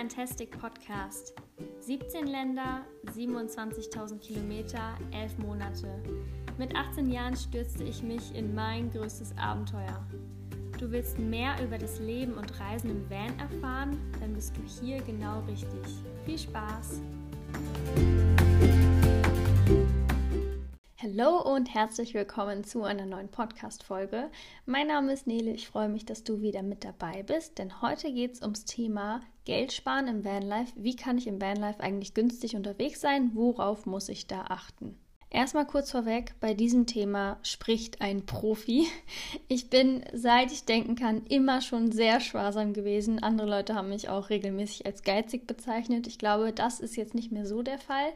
Fantastic Podcast. 17 Länder, 27.000 Kilometer, 11 Monate. Mit 18 Jahren stürzte ich mich in mein größtes Abenteuer. Du willst mehr über das Leben und Reisen im Van erfahren? Dann bist du hier genau richtig. Viel Spaß! Hallo und herzlich willkommen zu einer neuen Podcast-Folge. Mein Name ist Nele, ich freue mich, dass du wieder mit dabei bist, denn heute geht es ums Thema Geld sparen im Vanlife. Wie kann ich im Vanlife eigentlich günstig unterwegs sein? Worauf muss ich da achten? Erstmal kurz vorweg, bei diesem Thema spricht ein Profi. Ich bin, seit ich denken kann, immer schon sehr sparsam gewesen. Andere Leute haben mich auch regelmäßig als geizig bezeichnet. Ich glaube, das ist jetzt nicht mehr so der Fall.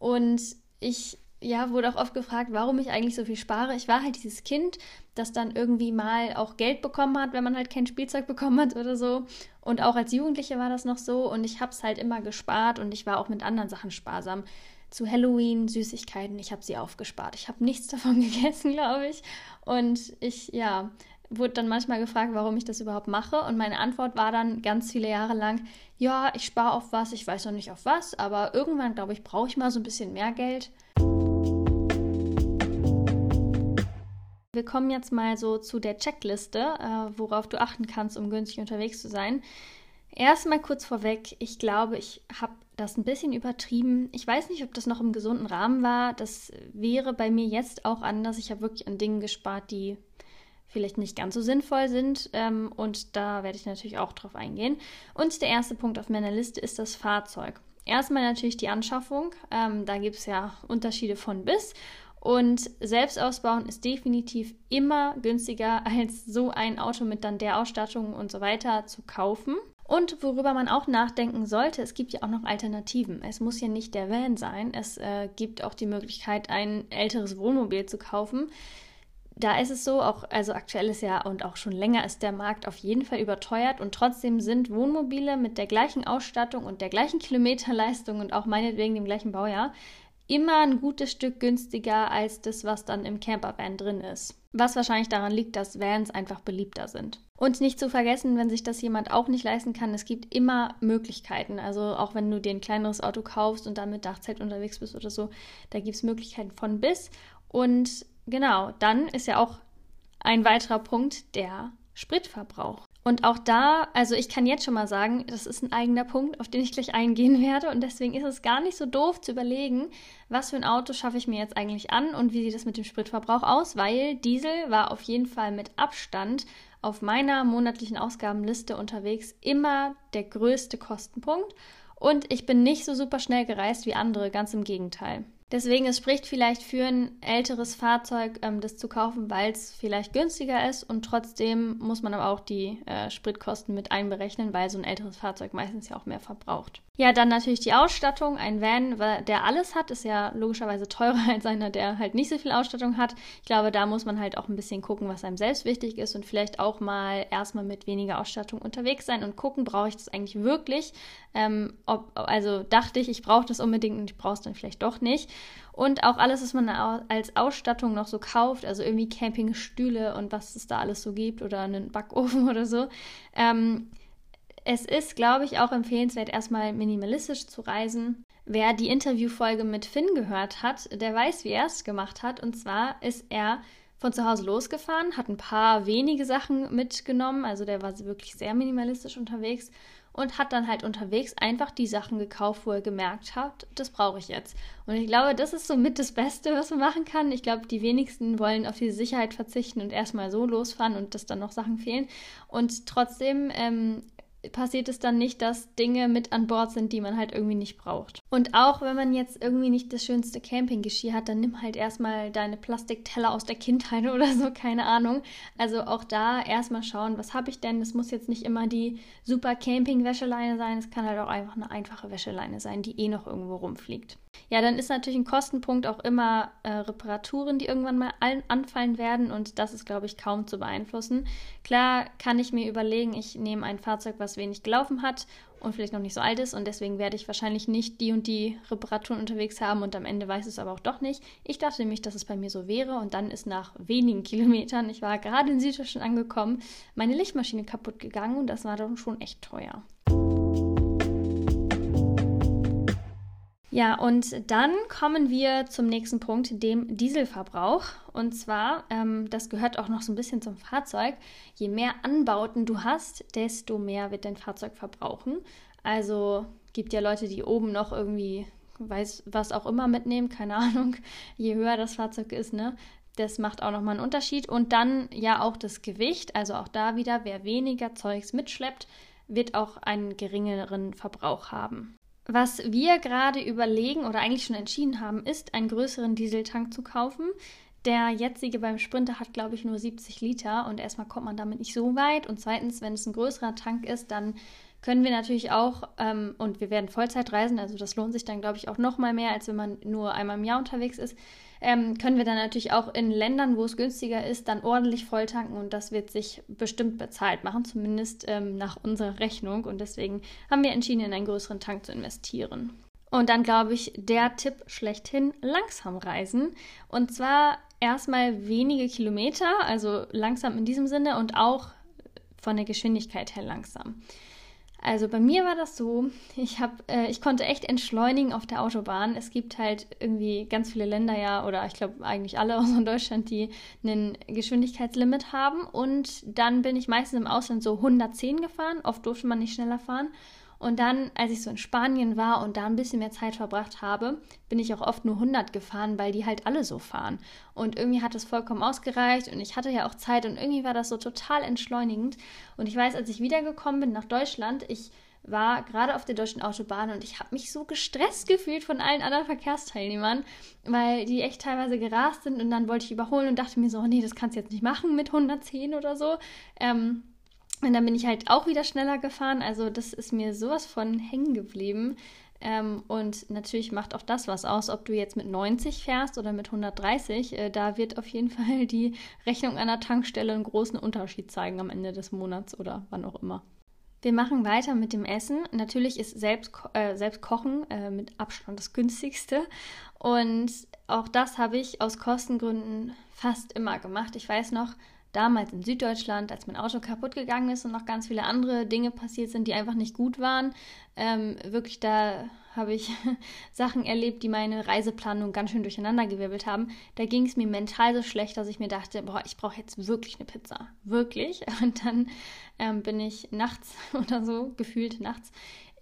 Und ich ja, wurde auch oft gefragt, warum ich eigentlich so viel spare. Ich war halt dieses Kind, das dann irgendwie mal auch Geld bekommen hat, wenn man halt kein Spielzeug bekommen hat oder so. Und auch als Jugendliche war das noch so. Und ich habe es halt immer gespart und ich war auch mit anderen Sachen sparsam. Zu Halloween Süßigkeiten, ich habe sie aufgespart. Ich habe nichts davon gegessen, glaube ich. Und ich, ja, wurde dann manchmal gefragt, warum ich das überhaupt mache. Und meine Antwort war dann ganz viele Jahre lang, ja, ich spare auf was, ich weiß noch nicht auf was, aber irgendwann, glaube ich, brauche ich mal so ein bisschen mehr Geld. Wir kommen jetzt mal so zu der Checkliste, äh, worauf du achten kannst, um günstig unterwegs zu sein. Erstmal kurz vorweg, ich glaube, ich habe das ein bisschen übertrieben. Ich weiß nicht, ob das noch im gesunden Rahmen war. Das wäre bei mir jetzt auch anders. Ich habe wirklich an Dingen gespart, die vielleicht nicht ganz so sinnvoll sind. Ähm, und da werde ich natürlich auch drauf eingehen. Und der erste Punkt auf meiner Liste ist das Fahrzeug. Erstmal natürlich die Anschaffung. Ähm, da gibt es ja Unterschiede von bis. Und selbst ausbauen ist definitiv immer günstiger, als so ein Auto mit dann der Ausstattung und so weiter zu kaufen. Und worüber man auch nachdenken sollte, es gibt ja auch noch Alternativen. Es muss ja nicht der Van sein. Es äh, gibt auch die Möglichkeit, ein älteres Wohnmobil zu kaufen. Da ist es so, auch, also aktuell ist ja und auch schon länger ist der Markt auf jeden Fall überteuert und trotzdem sind Wohnmobile mit der gleichen Ausstattung und der gleichen Kilometerleistung und auch meinetwegen dem gleichen Baujahr immer ein gutes Stück günstiger als das, was dann im Campervan drin ist. Was wahrscheinlich daran liegt, dass Vans einfach beliebter sind. Und nicht zu vergessen, wenn sich das jemand auch nicht leisten kann, es gibt immer Möglichkeiten. Also auch wenn du dir ein kleineres Auto kaufst und dann mit Dachzeit unterwegs bist oder so, da gibt es Möglichkeiten von bis. Und genau, dann ist ja auch ein weiterer Punkt der Spritverbrauch. Und auch da, also ich kann jetzt schon mal sagen, das ist ein eigener Punkt, auf den ich gleich eingehen werde. Und deswegen ist es gar nicht so doof zu überlegen, was für ein Auto schaffe ich mir jetzt eigentlich an und wie sieht es mit dem Spritverbrauch aus, weil Diesel war auf jeden Fall mit Abstand auf meiner monatlichen Ausgabenliste unterwegs immer der größte Kostenpunkt. Und ich bin nicht so super schnell gereist wie andere, ganz im Gegenteil. Deswegen, es spricht vielleicht für ein älteres Fahrzeug, ähm, das zu kaufen, weil es vielleicht günstiger ist und trotzdem muss man aber auch die äh, Spritkosten mit einberechnen, weil so ein älteres Fahrzeug meistens ja auch mehr verbraucht. Ja, dann natürlich die Ausstattung. Ein Van, der alles hat, ist ja logischerweise teurer als einer, der halt nicht so viel Ausstattung hat. Ich glaube, da muss man halt auch ein bisschen gucken, was einem selbst wichtig ist und vielleicht auch mal erstmal mit weniger Ausstattung unterwegs sein und gucken, brauche ich das eigentlich wirklich? Ähm, ob, also dachte ich, ich brauche das unbedingt und ich brauche es dann vielleicht doch nicht. Und auch alles, was man als Ausstattung noch so kauft, also irgendwie Campingstühle und was es da alles so gibt oder einen Backofen oder so. Ähm, es ist, glaube ich, auch empfehlenswert, erstmal minimalistisch zu reisen. Wer die Interviewfolge mit Finn gehört hat, der weiß, wie er es gemacht hat. Und zwar ist er von zu Hause losgefahren, hat ein paar wenige Sachen mitgenommen, also der war wirklich sehr minimalistisch unterwegs und hat dann halt unterwegs einfach die Sachen gekauft, wo er gemerkt hat, das brauche ich jetzt. Und ich glaube, das ist somit das Beste, was man machen kann. Ich glaube, die wenigsten wollen auf diese Sicherheit verzichten und erstmal so losfahren und dass dann noch Sachen fehlen. Und trotzdem ähm, passiert es dann nicht, dass Dinge mit an Bord sind, die man halt irgendwie nicht braucht. Und auch wenn man jetzt irgendwie nicht das schönste Campinggeschirr hat, dann nimm halt erstmal deine Plastikteller aus der Kindheit oder so, keine Ahnung. Also auch da erstmal schauen, was habe ich denn? Das muss jetzt nicht immer die super Camping-Wäscheleine sein, es kann halt auch einfach eine einfache Wäscheleine sein, die eh noch irgendwo rumfliegt. Ja, dann ist natürlich ein Kostenpunkt auch immer äh, Reparaturen, die irgendwann mal anfallen werden und das ist, glaube ich, kaum zu beeinflussen. Klar kann ich mir überlegen, ich nehme ein Fahrzeug, was wenig gelaufen hat und vielleicht noch nicht so alt ist und deswegen werde ich wahrscheinlich nicht die und die Reparaturen unterwegs haben und am Ende weiß es aber auch doch nicht. Ich dachte nämlich, dass es bei mir so wäre und dann ist nach wenigen Kilometern, ich war gerade in Süddeutschland angekommen, meine Lichtmaschine kaputt gegangen und das war dann schon echt teuer. Ja, und dann kommen wir zum nächsten Punkt, dem Dieselverbrauch. Und zwar, ähm, das gehört auch noch so ein bisschen zum Fahrzeug, je mehr Anbauten du hast, desto mehr wird dein Fahrzeug verbrauchen. Also gibt ja Leute, die oben noch irgendwie, weiß was auch immer mitnehmen, keine Ahnung, je höher das Fahrzeug ist, ne? Das macht auch nochmal einen Unterschied. Und dann ja auch das Gewicht, also auch da wieder, wer weniger Zeugs mitschleppt, wird auch einen geringeren Verbrauch haben. Was wir gerade überlegen oder eigentlich schon entschieden haben, ist, einen größeren Dieseltank zu kaufen. Der jetzige beim Sprinter hat, glaube ich, nur 70 Liter und erstmal kommt man damit nicht so weit. Und zweitens, wenn es ein größerer Tank ist, dann können wir natürlich auch, ähm, und wir werden Vollzeit reisen, also das lohnt sich dann, glaube ich, auch noch mal mehr, als wenn man nur einmal im Jahr unterwegs ist, ähm, können wir dann natürlich auch in Ländern, wo es günstiger ist, dann ordentlich volltanken und das wird sich bestimmt bezahlt machen, zumindest ähm, nach unserer Rechnung. Und deswegen haben wir entschieden, in einen größeren Tank zu investieren. Und dann glaube ich, der Tipp schlechthin, langsam reisen. Und zwar erstmal wenige Kilometer, also langsam in diesem Sinne und auch von der Geschwindigkeit her langsam. Also bei mir war das so, ich, hab, äh, ich konnte echt entschleunigen auf der Autobahn. Es gibt halt irgendwie ganz viele Länder ja, oder ich glaube eigentlich alle außer Deutschland, die ein Geschwindigkeitslimit haben. Und dann bin ich meistens im Ausland so 110 gefahren. Oft durfte man nicht schneller fahren. Und dann, als ich so in Spanien war und da ein bisschen mehr Zeit verbracht habe, bin ich auch oft nur 100 gefahren, weil die halt alle so fahren. Und irgendwie hat es vollkommen ausgereicht und ich hatte ja auch Zeit und irgendwie war das so total entschleunigend. Und ich weiß, als ich wiedergekommen bin nach Deutschland, ich war gerade auf der deutschen Autobahn und ich habe mich so gestresst gefühlt von allen anderen Verkehrsteilnehmern, weil die echt teilweise gerast sind und dann wollte ich überholen und dachte mir so, nee, das kannst du jetzt nicht machen mit 110 oder so. Ähm, und dann bin ich halt auch wieder schneller gefahren. Also das ist mir sowas von hängen geblieben. Ähm, und natürlich macht auch das was aus, ob du jetzt mit 90 fährst oder mit 130. Äh, da wird auf jeden Fall die Rechnung einer Tankstelle einen großen Unterschied zeigen am Ende des Monats oder wann auch immer. Wir machen weiter mit dem Essen. Natürlich ist selbst, äh, selbst Kochen äh, mit Abstand das günstigste. Und auch das habe ich aus Kostengründen fast immer gemacht. Ich weiß noch, damals in Süddeutschland, als mein Auto kaputt gegangen ist und noch ganz viele andere Dinge passiert sind, die einfach nicht gut waren. Ähm, wirklich, da habe ich Sachen erlebt, die meine Reiseplanung ganz schön durcheinandergewirbelt haben. Da ging es mir mental so schlecht, dass ich mir dachte, boah, ich brauche jetzt wirklich eine Pizza. Wirklich. Und dann ähm, bin ich nachts oder so, gefühlt nachts,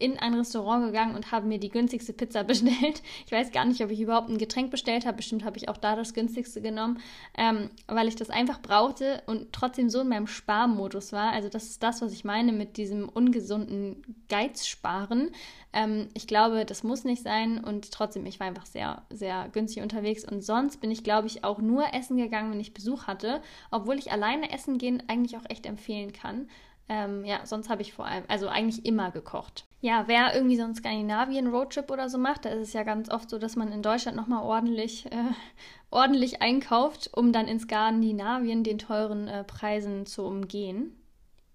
in ein Restaurant gegangen und habe mir die günstigste Pizza bestellt. Ich weiß gar nicht, ob ich überhaupt ein Getränk bestellt habe. Bestimmt habe ich auch da das günstigste genommen, ähm, weil ich das einfach brauchte und trotzdem so in meinem Sparmodus war. Also das ist das, was ich meine mit diesem ungesunden Geizsparen. Ähm, ich glaube, das muss nicht sein und trotzdem, ich war einfach sehr, sehr günstig unterwegs. Und sonst bin ich, glaube ich, auch nur essen gegangen, wenn ich Besuch hatte, obwohl ich alleine essen gehen eigentlich auch echt empfehlen kann. Ähm, ja, sonst habe ich vor allem, also eigentlich immer gekocht. Ja, wer irgendwie so einen Skandinavien-Roadtrip oder so macht, da ist es ja ganz oft so, dass man in Deutschland nochmal ordentlich, äh, ordentlich einkauft, um dann in Skandinavien den teuren äh, Preisen zu umgehen.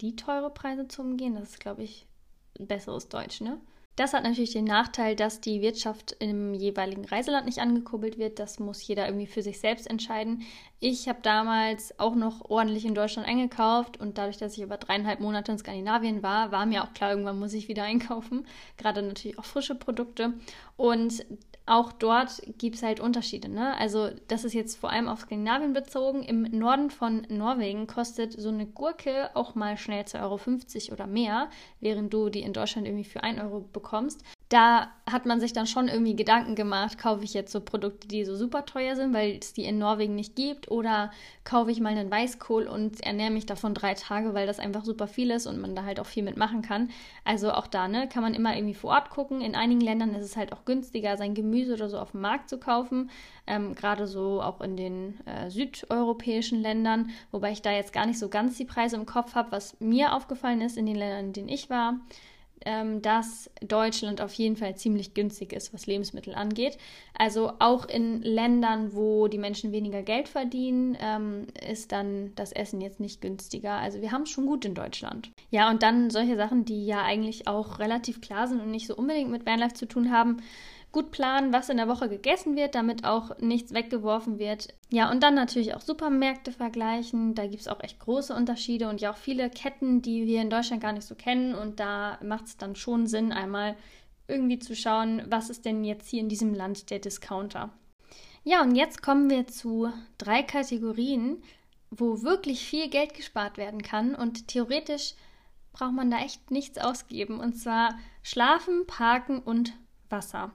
Die teure Preise zu umgehen, das ist, glaube ich, ein besseres Deutsch, ne? Das hat natürlich den Nachteil, dass die Wirtschaft im jeweiligen Reiseland nicht angekurbelt wird. Das muss jeder irgendwie für sich selbst entscheiden. Ich habe damals auch noch ordentlich in Deutschland eingekauft und dadurch, dass ich über dreieinhalb Monate in Skandinavien war, war mir auch klar, irgendwann muss ich wieder einkaufen. Gerade natürlich auch frische Produkte. Und auch dort gibt es halt Unterschiede. Ne? Also das ist jetzt vor allem auf Skandinavien bezogen. Im Norden von Norwegen kostet so eine Gurke auch mal schnell 2,50 Euro oder mehr, während du die in Deutschland irgendwie für 1 Euro bekommst da hat man sich dann schon irgendwie Gedanken gemacht, kaufe ich jetzt so Produkte, die so super teuer sind, weil es die in Norwegen nicht gibt, oder kaufe ich mal einen Weißkohl und ernähre mich davon drei Tage, weil das einfach super viel ist und man da halt auch viel mitmachen kann. Also auch da, ne, kann man immer irgendwie vor Ort gucken. In einigen Ländern ist es halt auch günstiger, sein Gemüse oder so auf dem Markt zu kaufen, ähm, gerade so auch in den äh, südeuropäischen Ländern, wobei ich da jetzt gar nicht so ganz die Preise im Kopf habe, was mir aufgefallen ist in den Ländern, in denen ich war ähm, dass Deutschland auf jeden Fall ziemlich günstig ist, was Lebensmittel angeht. Also auch in Ländern, wo die Menschen weniger Geld verdienen, ähm, ist dann das Essen jetzt nicht günstiger. Also wir haben es schon gut in Deutschland. Ja, und dann solche Sachen, die ja eigentlich auch relativ klar sind und nicht so unbedingt mit Vanlife zu tun haben gut planen, was in der Woche gegessen wird, damit auch nichts weggeworfen wird. Ja, und dann natürlich auch Supermärkte vergleichen. Da gibt es auch echt große Unterschiede und ja auch viele Ketten, die wir in Deutschland gar nicht so kennen. Und da macht es dann schon Sinn, einmal irgendwie zu schauen, was ist denn jetzt hier in diesem Land der Discounter. Ja, und jetzt kommen wir zu drei Kategorien, wo wirklich viel Geld gespart werden kann und theoretisch braucht man da echt nichts ausgeben. Und zwar Schlafen, Parken und Wasser.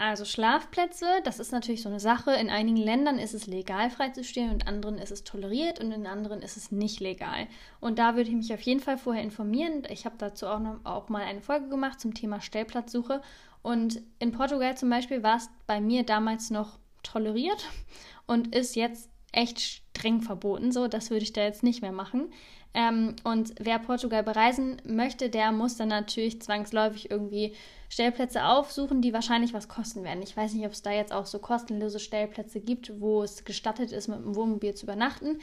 Also Schlafplätze, das ist natürlich so eine Sache. In einigen Ländern ist es legal freizustehen und in anderen ist es toleriert und in anderen ist es nicht legal. Und da würde ich mich auf jeden Fall vorher informieren. Ich habe dazu auch, noch, auch mal eine Folge gemacht zum Thema Stellplatzsuche. Und in Portugal zum Beispiel war es bei mir damals noch toleriert und ist jetzt echt streng verboten. So, das würde ich da jetzt nicht mehr machen. Ähm, und wer Portugal bereisen möchte, der muss dann natürlich zwangsläufig irgendwie Stellplätze aufsuchen, die wahrscheinlich was kosten werden. Ich weiß nicht, ob es da jetzt auch so kostenlose Stellplätze gibt, wo es gestattet ist, mit dem Wohnmobil zu übernachten.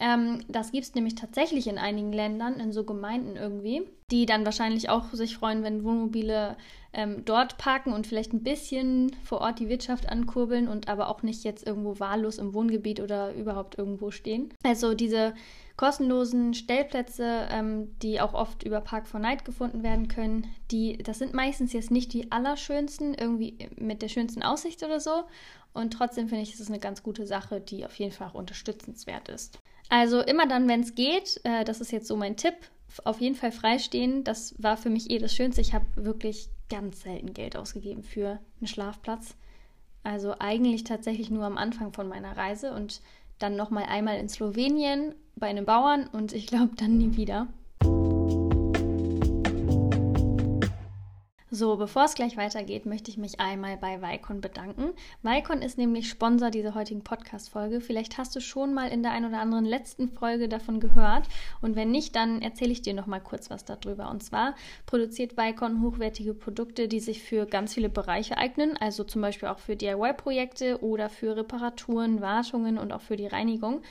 Ähm, das gibt es nämlich tatsächlich in einigen Ländern, in so Gemeinden irgendwie, die dann wahrscheinlich auch sich freuen, wenn Wohnmobile ähm, dort parken und vielleicht ein bisschen vor Ort die Wirtschaft ankurbeln und aber auch nicht jetzt irgendwo wahllos im Wohngebiet oder überhaupt irgendwo stehen. Also diese kostenlosen Stellplätze, ähm, die auch oft über Park 4 Night gefunden werden können, die, das sind meistens jetzt nicht die allerschönsten, irgendwie mit der schönsten Aussicht oder so. Und trotzdem finde ich, es ist eine ganz gute Sache, die auf jeden Fall auch unterstützenswert ist. Also immer dann, wenn es geht, äh, das ist jetzt so mein Tipp, auf jeden Fall freistehen. Das war für mich eh das Schönste. Ich habe wirklich ganz selten Geld ausgegeben für einen Schlafplatz. Also eigentlich tatsächlich nur am Anfang von meiner Reise und dann noch mal einmal in Slowenien bei einem Bauern und ich glaube dann nie wieder. So, bevor es gleich weitergeht, möchte ich mich einmal bei Vicon bedanken. Vicon ist nämlich Sponsor dieser heutigen Podcast-Folge. Vielleicht hast du schon mal in der ein oder anderen letzten Folge davon gehört. Und wenn nicht, dann erzähle ich dir noch mal kurz was darüber. Und zwar produziert Vicon hochwertige Produkte, die sich für ganz viele Bereiche eignen. Also zum Beispiel auch für DIY-Projekte oder für Reparaturen, Wartungen und auch für die Reinigung.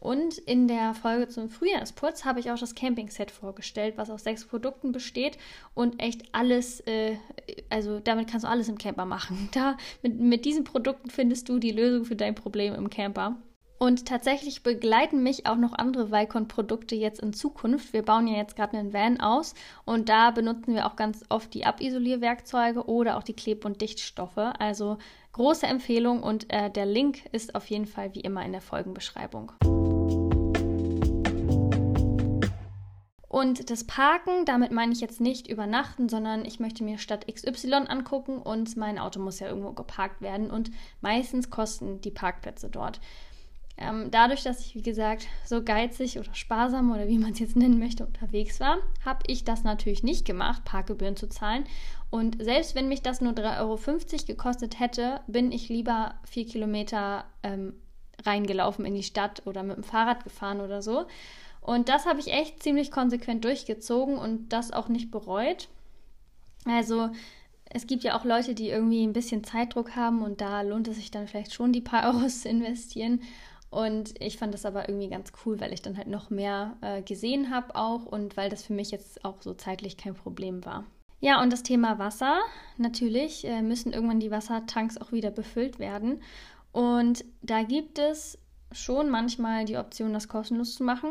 Und in der Folge zum Frühjahrsputz habe ich auch das Camping-Set vorgestellt, was aus sechs Produkten besteht und echt alles, äh, also damit kannst du alles im Camper machen. Da, mit, mit diesen Produkten findest du die Lösung für dein Problem im Camper. Und tatsächlich begleiten mich auch noch andere Vicon-Produkte jetzt in Zukunft. Wir bauen ja jetzt gerade einen Van aus und da benutzen wir auch ganz oft die Abisolierwerkzeuge oder auch die Kleb- und Dichtstoffe. Also große Empfehlung und äh, der Link ist auf jeden Fall wie immer in der Folgenbeschreibung. Und das Parken, damit meine ich jetzt nicht übernachten, sondern ich möchte mir Stadt XY angucken und mein Auto muss ja irgendwo geparkt werden und meistens kosten die Parkplätze dort. Ähm, dadurch, dass ich, wie gesagt, so geizig oder sparsam oder wie man es jetzt nennen möchte, unterwegs war, habe ich das natürlich nicht gemacht, Parkgebühren zu zahlen. Und selbst wenn mich das nur 3,50 Euro gekostet hätte, bin ich lieber vier Kilometer ähm, reingelaufen in die Stadt oder mit dem Fahrrad gefahren oder so. Und das habe ich echt ziemlich konsequent durchgezogen und das auch nicht bereut. Also es gibt ja auch Leute, die irgendwie ein bisschen Zeitdruck haben und da lohnt es sich dann vielleicht schon die paar Euros zu investieren. Und ich fand das aber irgendwie ganz cool, weil ich dann halt noch mehr äh, gesehen habe auch und weil das für mich jetzt auch so zeitlich kein Problem war. Ja, und das Thema Wasser. Natürlich äh, müssen irgendwann die Wassertanks auch wieder befüllt werden. Und da gibt es schon manchmal die Option, das kostenlos zu machen,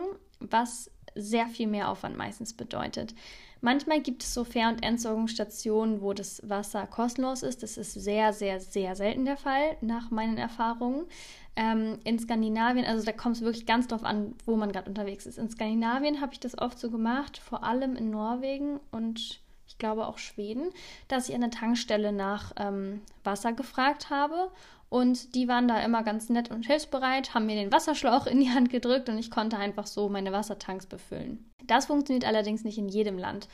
was sehr viel mehr Aufwand meistens bedeutet. Manchmal gibt es so Fähr- und Entsorgungsstationen, wo das Wasser kostenlos ist. Das ist sehr, sehr, sehr selten der Fall, nach meinen Erfahrungen. Ähm, in Skandinavien, also da kommt es wirklich ganz drauf an, wo man gerade unterwegs ist. In Skandinavien habe ich das oft so gemacht, vor allem in Norwegen und ich glaube auch Schweden, dass ich an der Tankstelle nach ähm, Wasser gefragt habe und die waren da immer ganz nett und hilfsbereit, haben mir den Wasserschlauch in die Hand gedrückt und ich konnte einfach so meine Wassertanks befüllen. Das funktioniert allerdings nicht in jedem Land.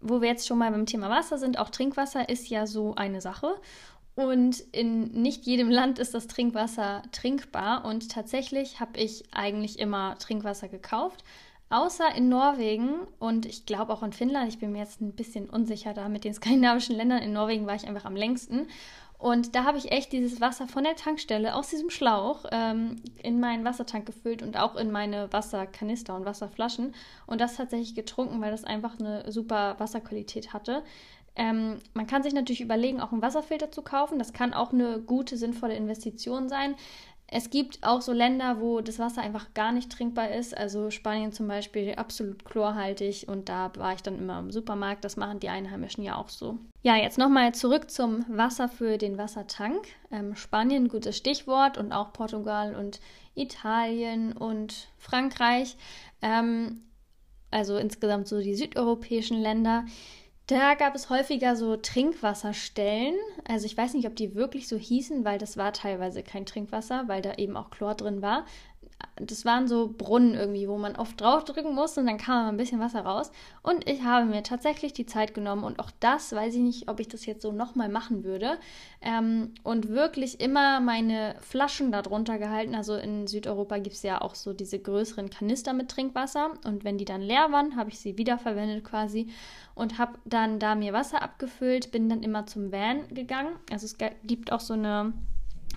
Wo wir jetzt schon mal beim Thema Wasser sind, auch Trinkwasser ist ja so eine Sache. Und in nicht jedem Land ist das Trinkwasser trinkbar. Und tatsächlich habe ich eigentlich immer Trinkwasser gekauft. Außer in Norwegen und ich glaube auch in Finnland. Ich bin mir jetzt ein bisschen unsicher da mit den skandinavischen Ländern. In Norwegen war ich einfach am längsten. Und da habe ich echt dieses Wasser von der Tankstelle aus diesem Schlauch ähm, in meinen Wassertank gefüllt und auch in meine Wasserkanister und Wasserflaschen. Und das tatsächlich getrunken, weil das einfach eine super Wasserqualität hatte. Ähm, man kann sich natürlich überlegen, auch einen Wasserfilter zu kaufen. Das kann auch eine gute, sinnvolle Investition sein. Es gibt auch so Länder, wo das Wasser einfach gar nicht trinkbar ist. Also Spanien zum Beispiel absolut chlorhaltig und da war ich dann immer im Supermarkt. Das machen die Einheimischen ja auch so. Ja, jetzt nochmal zurück zum Wasser für den Wassertank. Ähm, Spanien, gutes Stichwort und auch Portugal und Italien und Frankreich. Ähm, also insgesamt so die südeuropäischen Länder. Da gab es häufiger so Trinkwasserstellen. Also ich weiß nicht, ob die wirklich so hießen, weil das war teilweise kein Trinkwasser, weil da eben auch Chlor drin war das waren so Brunnen irgendwie, wo man oft draufdrücken musste und dann kam ein bisschen Wasser raus. Und ich habe mir tatsächlich die Zeit genommen und auch das weiß ich nicht, ob ich das jetzt so nochmal machen würde. Ähm, und wirklich immer meine Flaschen darunter gehalten. Also in Südeuropa gibt es ja auch so diese größeren Kanister mit Trinkwasser. Und wenn die dann leer waren, habe ich sie wiederverwendet quasi und habe dann da mir Wasser abgefüllt, bin dann immer zum Van gegangen. Also es gibt auch so eine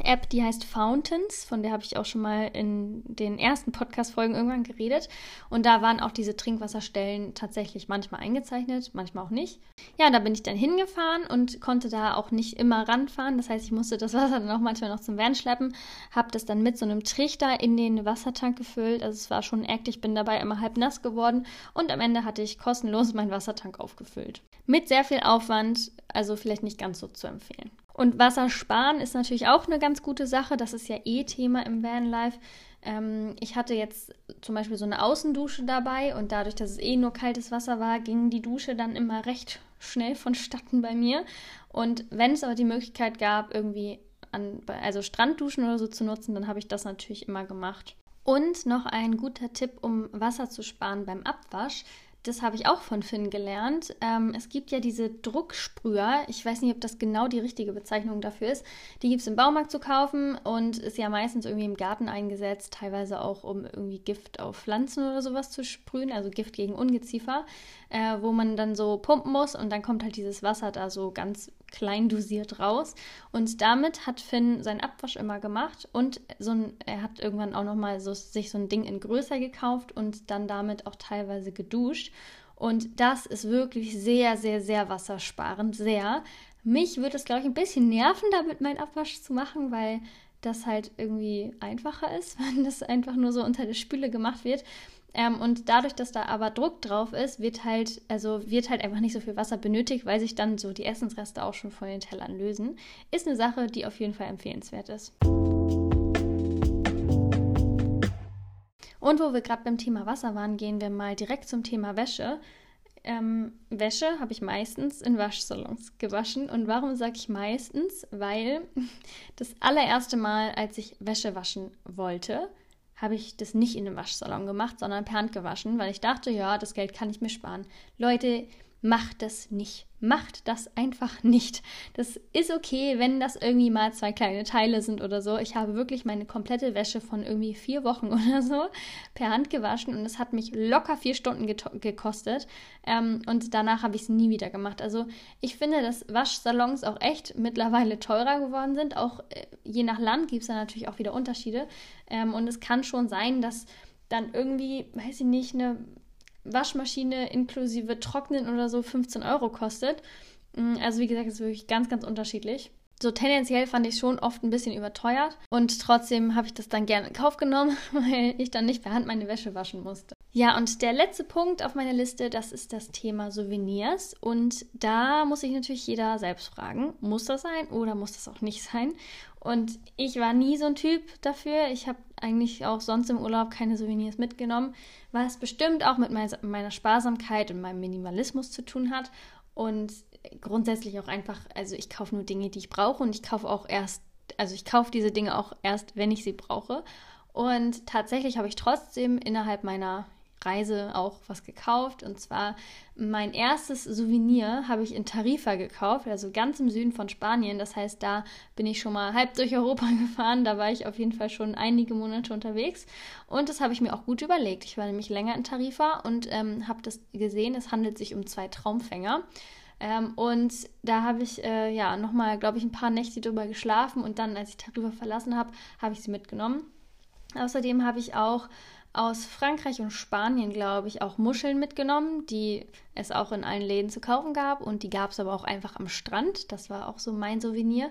App, die heißt Fountains, von der habe ich auch schon mal in den ersten Podcast-Folgen irgendwann geredet. Und da waren auch diese Trinkwasserstellen tatsächlich manchmal eingezeichnet, manchmal auch nicht. Ja, da bin ich dann hingefahren und konnte da auch nicht immer ranfahren. Das heißt, ich musste das Wasser dann auch manchmal noch zum Van schleppen, habe das dann mit so einem Trichter in den Wassertank gefüllt. Also es war schon echt, ich bin dabei immer halb nass geworden und am Ende hatte ich kostenlos meinen Wassertank aufgefüllt. Mit sehr viel Aufwand, also vielleicht nicht ganz so zu empfehlen. Und Wasser sparen ist natürlich auch eine ganz gute Sache. Das ist ja eh Thema im Vanlife. Ähm, ich hatte jetzt zum Beispiel so eine Außendusche dabei und dadurch, dass es eh nur kaltes Wasser war, ging die Dusche dann immer recht schnell vonstatten bei mir. Und wenn es aber die Möglichkeit gab, irgendwie an, also Strandduschen oder so zu nutzen, dann habe ich das natürlich immer gemacht. Und noch ein guter Tipp, um Wasser zu sparen beim Abwasch das habe ich auch von Finn gelernt. Ähm, es gibt ja diese Drucksprüher. Ich weiß nicht, ob das genau die richtige Bezeichnung dafür ist. Die gibt es im Baumarkt zu kaufen und ist ja meistens irgendwie im Garten eingesetzt, teilweise auch, um irgendwie Gift auf Pflanzen oder sowas zu sprühen, also Gift gegen Ungeziefer, äh, wo man dann so pumpen muss und dann kommt halt dieses Wasser da so ganz klein dosiert raus. Und damit hat Finn seinen Abwasch immer gemacht und so ein, er hat irgendwann auch nochmal so, sich so ein Ding in größer gekauft und dann damit auch teilweise geduscht. Und das ist wirklich sehr, sehr, sehr wassersparend, sehr. Mich würde es, glaube ich, ein bisschen nerven, damit meinen Abwasch zu machen, weil das halt irgendwie einfacher ist, wenn das einfach nur so unter der Spüle gemacht wird. Ähm, und dadurch, dass da aber Druck drauf ist, wird halt, also wird halt einfach nicht so viel Wasser benötigt, weil sich dann so die Essensreste auch schon von den Tellern lösen. Ist eine Sache, die auf jeden Fall empfehlenswert ist. Und wo wir gerade beim Thema Wasser waren, gehen wir mal direkt zum Thema Wäsche. Ähm, Wäsche habe ich meistens in Waschsalons gewaschen. Und warum sage ich meistens? Weil das allererste Mal, als ich Wäsche waschen wollte, habe ich das nicht in einem Waschsalon gemacht, sondern per Hand gewaschen, weil ich dachte, ja, das Geld kann ich mir sparen. Leute, macht das nicht. Macht das einfach nicht. Das ist okay, wenn das irgendwie mal zwei kleine Teile sind oder so. Ich habe wirklich meine komplette Wäsche von irgendwie vier Wochen oder so per Hand gewaschen und es hat mich locker vier Stunden gekostet. Ähm, und danach habe ich es nie wieder gemacht. Also ich finde, dass Waschsalons auch echt mittlerweile teurer geworden sind. Auch äh, je nach Land gibt es da natürlich auch wieder Unterschiede. Ähm, und es kann schon sein, dass dann irgendwie, weiß ich nicht, eine Waschmaschine inklusive Trocknen oder so 15 Euro kostet. Mm, also wie gesagt, ist wirklich ganz, ganz unterschiedlich. So tendenziell fand ich schon oft ein bisschen überteuert und trotzdem habe ich das dann gerne in Kauf genommen, weil ich dann nicht per Hand meine Wäsche waschen musste. Ja, und der letzte Punkt auf meiner Liste, das ist das Thema Souvenirs. Und da muss sich natürlich jeder selbst fragen, muss das sein oder muss das auch nicht sein? Und ich war nie so ein Typ dafür. Ich habe eigentlich auch sonst im Urlaub keine Souvenirs mitgenommen, was bestimmt auch mit meiner Sparsamkeit und meinem Minimalismus zu tun hat. Und grundsätzlich auch einfach, also ich kaufe nur Dinge, die ich brauche und ich kaufe auch erst, also ich kaufe diese Dinge auch erst, wenn ich sie brauche. Und tatsächlich habe ich trotzdem innerhalb meiner Reise auch was gekauft. Und zwar mein erstes Souvenir habe ich in Tarifa gekauft, also ganz im Süden von Spanien. Das heißt, da bin ich schon mal halb durch Europa gefahren. Da war ich auf jeden Fall schon einige Monate unterwegs. Und das habe ich mir auch gut überlegt. Ich war nämlich länger in Tarifa und ähm, habe das gesehen. Es handelt sich um zwei Traumfänger. Ähm, und da habe ich äh, ja nochmal, glaube ich, ein paar Nächte drüber geschlafen und dann, als ich Tarifa verlassen habe, habe ich sie mitgenommen. Außerdem habe ich auch aus Frankreich und Spanien, glaube ich, auch Muscheln mitgenommen, die es auch in allen Läden zu kaufen gab. Und die gab es aber auch einfach am Strand. Das war auch so mein Souvenir.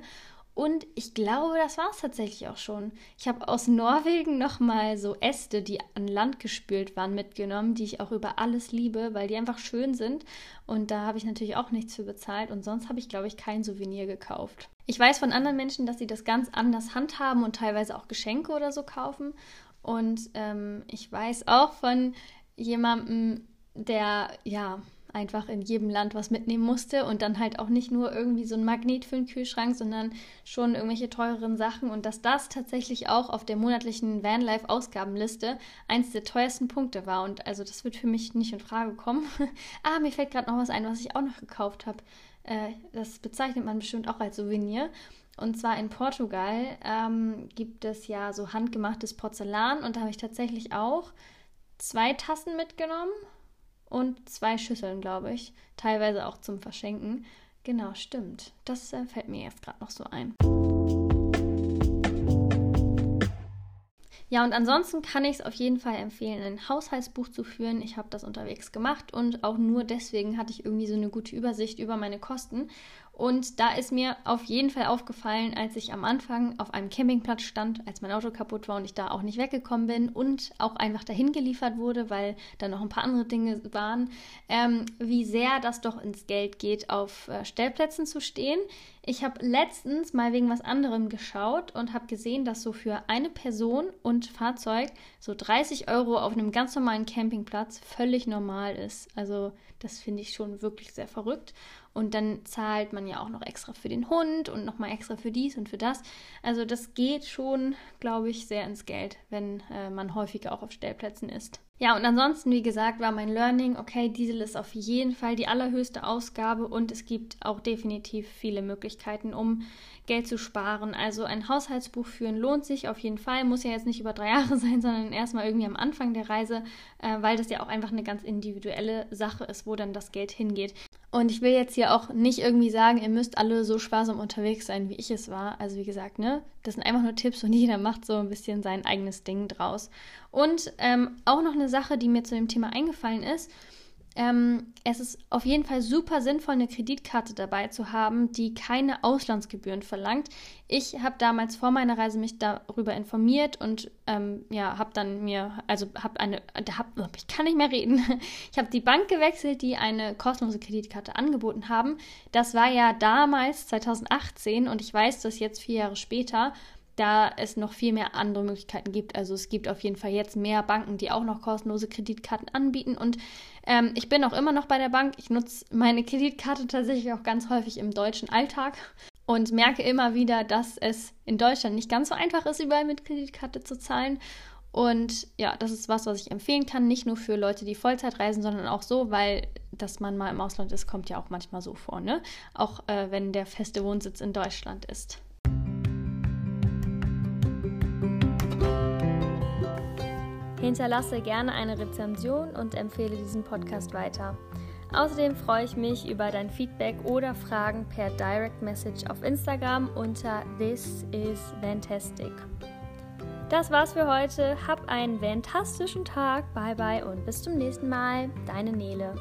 Und ich glaube, das war es tatsächlich auch schon. Ich habe aus Norwegen nochmal so Äste, die an Land gespült waren, mitgenommen, die ich auch über alles liebe, weil die einfach schön sind. Und da habe ich natürlich auch nichts für bezahlt. Und sonst habe ich, glaube ich, kein Souvenir gekauft. Ich weiß von anderen Menschen, dass sie das ganz anders handhaben und teilweise auch Geschenke oder so kaufen. Und ähm, ich weiß auch von jemandem, der ja einfach in jedem Land was mitnehmen musste und dann halt auch nicht nur irgendwie so ein Magnet für den Kühlschrank, sondern schon irgendwelche teureren Sachen und dass das tatsächlich auch auf der monatlichen Vanlife-Ausgabenliste eins der teuersten Punkte war und also das wird für mich nicht in Frage kommen. ah, mir fällt gerade noch was ein, was ich auch noch gekauft habe. Äh, das bezeichnet man bestimmt auch als Souvenir. Und zwar in Portugal ähm, gibt es ja so handgemachtes Porzellan und da habe ich tatsächlich auch zwei Tassen mitgenommen und zwei Schüsseln, glaube ich. Teilweise auch zum Verschenken. Genau, stimmt. Das äh, fällt mir jetzt gerade noch so ein. Ja, und ansonsten kann ich es auf jeden Fall empfehlen, ein Haushaltsbuch zu führen. Ich habe das unterwegs gemacht und auch nur deswegen hatte ich irgendwie so eine gute Übersicht über meine Kosten. Und da ist mir auf jeden Fall aufgefallen, als ich am Anfang auf einem Campingplatz stand, als mein Auto kaputt war und ich da auch nicht weggekommen bin und auch einfach dahin geliefert wurde, weil da noch ein paar andere Dinge waren, ähm, wie sehr das doch ins Geld geht, auf äh, Stellplätzen zu stehen. Ich habe letztens mal wegen was anderem geschaut und habe gesehen, dass so für eine Person und Fahrzeug so 30 Euro auf einem ganz normalen Campingplatz völlig normal ist. Also das finde ich schon wirklich sehr verrückt. Und dann zahlt man ja auch noch extra für den Hund und nochmal extra für dies und für das. Also das geht schon, glaube ich, sehr ins Geld, wenn äh, man häufiger auch auf Stellplätzen ist. Ja, und ansonsten, wie gesagt, war mein Learning, okay, Diesel ist auf jeden Fall die allerhöchste Ausgabe und es gibt auch definitiv viele Möglichkeiten, um Geld zu sparen. Also ein Haushaltsbuch führen lohnt sich auf jeden Fall, muss ja jetzt nicht über drei Jahre sein, sondern erstmal irgendwie am Anfang der Reise, äh, weil das ja auch einfach eine ganz individuelle Sache ist, wo dann das Geld hingeht. Und ich will jetzt hier auch nicht irgendwie sagen, ihr müsst alle so sparsam unterwegs sein, wie ich es war. Also wie gesagt, ne, das sind einfach nur Tipps und jeder macht so ein bisschen sein eigenes Ding draus. Und ähm, auch noch eine Sache, die mir zu dem Thema eingefallen ist. Ähm, es ist auf jeden Fall super sinnvoll, eine Kreditkarte dabei zu haben, die keine Auslandsgebühren verlangt. Ich habe damals vor meiner Reise mich darüber informiert und ähm, ja, habe dann mir, also habe eine, hab, ich kann nicht mehr reden. Ich habe die Bank gewechselt, die eine kostenlose Kreditkarte angeboten haben. Das war ja damals 2018 und ich weiß, dass jetzt vier Jahre später da es noch viel mehr andere Möglichkeiten gibt. Also es gibt auf jeden Fall jetzt mehr Banken, die auch noch kostenlose Kreditkarten anbieten. Und ähm, ich bin auch immer noch bei der Bank. Ich nutze meine Kreditkarte tatsächlich auch ganz häufig im deutschen Alltag und merke immer wieder, dass es in Deutschland nicht ganz so einfach ist, überall mit Kreditkarte zu zahlen. Und ja, das ist was, was ich empfehlen kann, nicht nur für Leute, die Vollzeit reisen, sondern auch so, weil dass man mal im Ausland ist, kommt ja auch manchmal so vor, ne? Auch äh, wenn der feste Wohnsitz in Deutschland ist. Hinterlasse gerne eine Rezension und empfehle diesen Podcast weiter. Außerdem freue ich mich über dein Feedback oder Fragen per Direct Message auf Instagram unter This is Fantastic. Das war's für heute. Hab einen fantastischen Tag. Bye bye und bis zum nächsten Mal. Deine Nele.